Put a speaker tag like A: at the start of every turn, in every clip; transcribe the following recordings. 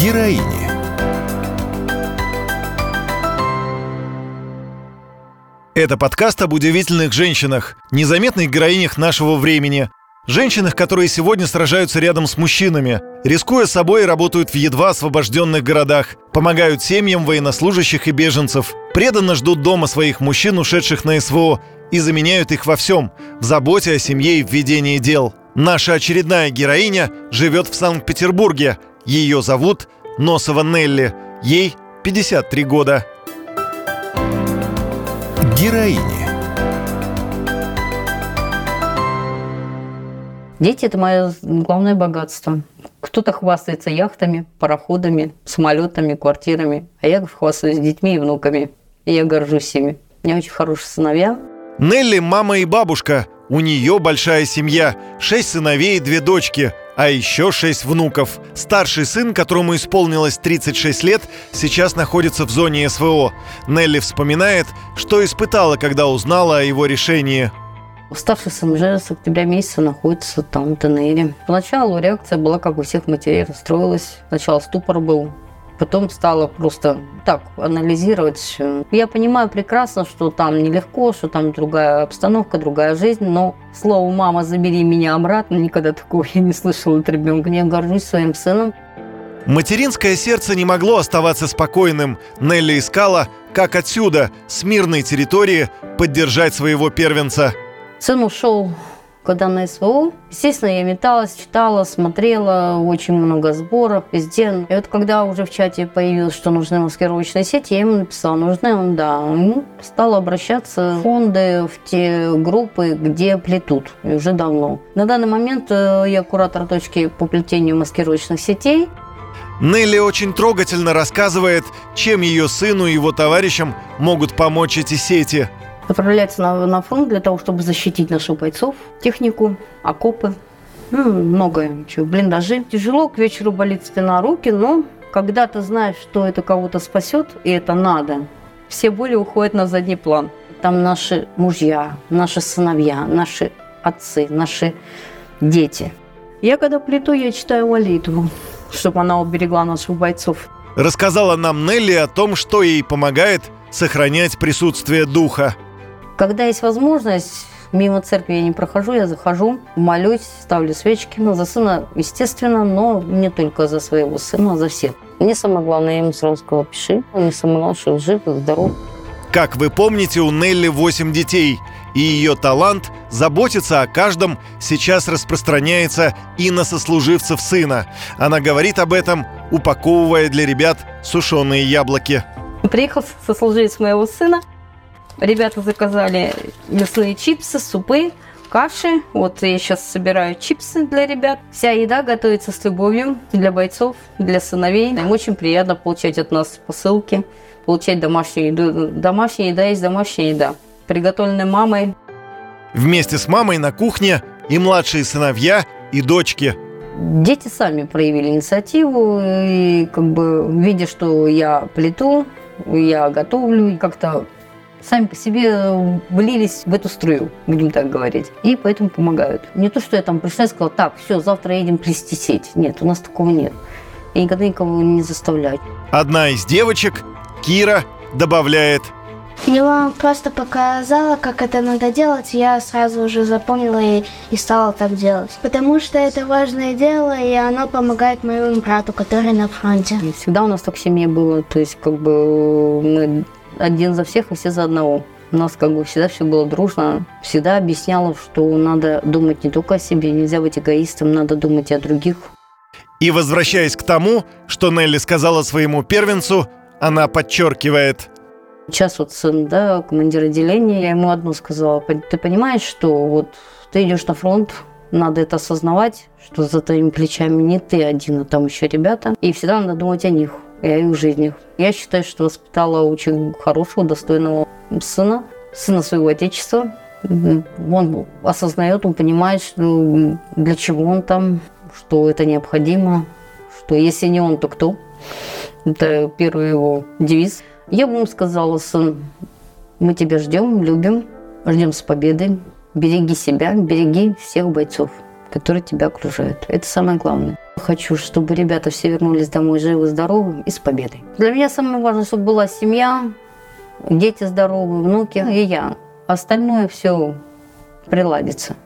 A: Героини. Это подкаст об удивительных женщинах, незаметных героинях нашего времени. Женщинах, которые сегодня сражаются рядом с мужчинами, рискуя собой, работают в едва освобожденных городах, помогают семьям военнослужащих и беженцев, преданно ждут дома своих мужчин, ушедших на СВО, и заменяют их во всем – в заботе о семье и в ведении дел. Наша очередная героиня живет в Санкт-Петербурге. Ее зовут Носова Нелли. Ей 53 года. Героини.
B: Дети – это мое главное богатство. Кто-то хвастается яхтами, пароходами, самолетами, квартирами, а я хвастаюсь детьми и внуками. И я горжусь ими. У меня очень хорошие сыновья.
A: Нелли – мама и бабушка. У нее большая семья. Шесть сыновей и две дочки – а еще шесть внуков. Старший сын, которому исполнилось 36 лет, сейчас находится в зоне СВО. Нелли вспоминает, что испытала, когда узнала о его решении.
B: Старший сын уже с октября месяца находится там, в тоннеле. Поначалу реакция была, как у всех матерей, расстроилась. Сначала ступор был, Потом стала просто так анализировать. Я понимаю прекрасно, что там нелегко, что там другая обстановка, другая жизнь, но слово «мама, забери меня обратно» никогда такого я не слышала от ребенка. Я горжусь своим сыном.
A: Материнское сердце не могло оставаться спокойным. Нелли искала, как отсюда, с мирной территории, поддержать своего первенца.
B: Сын ушел когда на СВО. Естественно, я металась, читала, смотрела, очень много сборов везде. И вот когда уже в чате появилось, что нужны маскировочные сети, я ему написала, нужны он, да. Ну, стала обращаться в фонды, в те группы, где плетут, и уже давно. На данный момент э, я куратор точки по плетению маскировочных сетей.
A: Нелли очень трогательно рассказывает, чем ее сыну и его товарищам могут помочь эти сети –
B: отправляется на, на фронт для того, чтобы защитить наших бойцов, технику, окопы, ну, многое чего, блиндажи. Тяжело, к вечеру болит спина, руки, но когда ты знаешь, что это кого-то спасет, и это надо, все боли уходят на задний план. Там наши мужья, наши сыновья, наши отцы, наши дети. Я когда плету, я читаю молитву, чтобы она уберегла наших бойцов.
A: Рассказала нам Нелли о том, что ей помогает сохранять присутствие духа –
B: когда есть возможность, мимо церкви я не прохожу, я захожу, молюсь, ставлю свечки. Ну, за сына, естественно, но не только за своего сына, а за всех. Мне самое главное, я ему сразу сказала, пиши. Мне самое главное, что жив здоров.
A: Как вы помните, у Нелли 8 детей, и ее талант заботиться о каждом сейчас распространяется и на сослуживцев сына. Она говорит об этом, упаковывая для ребят сушеные яблоки.
B: Приехал сослуживец моего сына, Ребята заказали мясные чипсы, супы, каши. Вот я сейчас собираю чипсы для ребят. Вся еда готовится с любовью для бойцов, для сыновей. Им очень приятно получать от нас посылки, получать домашнюю еду. Домашняя еда есть домашняя еда. Приготовленная мамой.
A: Вместе с мамой на кухне и младшие сыновья, и дочки.
B: Дети сами проявили инициативу, и как бы видя, что я плиту, я готовлю, как-то сами по себе э, влились в эту струю, будем так говорить, и поэтому помогают. Не то, что я там пришла и сказала, так, все, завтра едем плести сеть. Нет, у нас такого нет. Я никогда никого не заставляю.
A: Одна из девочек, Кира, добавляет
C: мне мама просто показала, как это надо делать, я сразу уже запомнила и, и стала так делать. Потому что это важное дело, и оно помогает моему брату, который на фронте.
B: И всегда у нас так в семье было, то есть как бы мы один за всех и все за одного. У нас как бы всегда все было дружно. Всегда объясняла, что надо думать не только о себе, нельзя быть эгоистом, надо думать и о других.
A: И возвращаясь к тому, что Нелли сказала своему первенцу, она подчеркивает.
B: Сейчас вот сын, да, командир отделения, я ему одну сказала, ты понимаешь, что вот ты идешь на фронт, надо это осознавать, что за твоими плечами не ты один, а там еще ребята. И всегда надо думать о них о их жизнях. Я считаю, что воспитала очень хорошего, достойного сына, сына своего отечества. Он осознает, он понимает, что для чего он там, что это необходимо, что если не он, то кто. Это первый его девиз. Я бы ему сказала, сын, мы тебя ждем, любим, ждем с победой. Береги себя, береги всех бойцов. Которые тебя окружают. Это самое главное. Хочу, чтобы ребята все вернулись домой живы, здоровы и с победой. Для меня самое важное, чтобы была семья, дети здоровы, внуки и я. Остальное все приладится.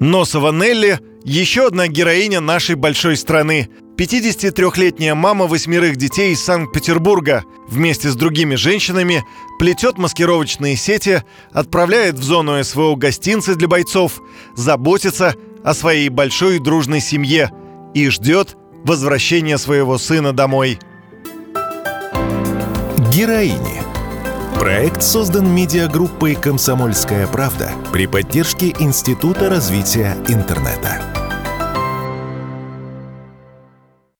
A: Носова Нелли – еще одна героиня нашей большой страны. 53-летняя мама восьмерых детей из Санкт-Петербурга вместе с другими женщинами плетет маскировочные сети, отправляет в зону СВО гостинцы для бойцов, заботится о своей большой и дружной семье и ждет возвращения своего сына домой.
D: Героини. Проект создан медиагруппой «Комсомольская правда» при поддержке Института развития интернета.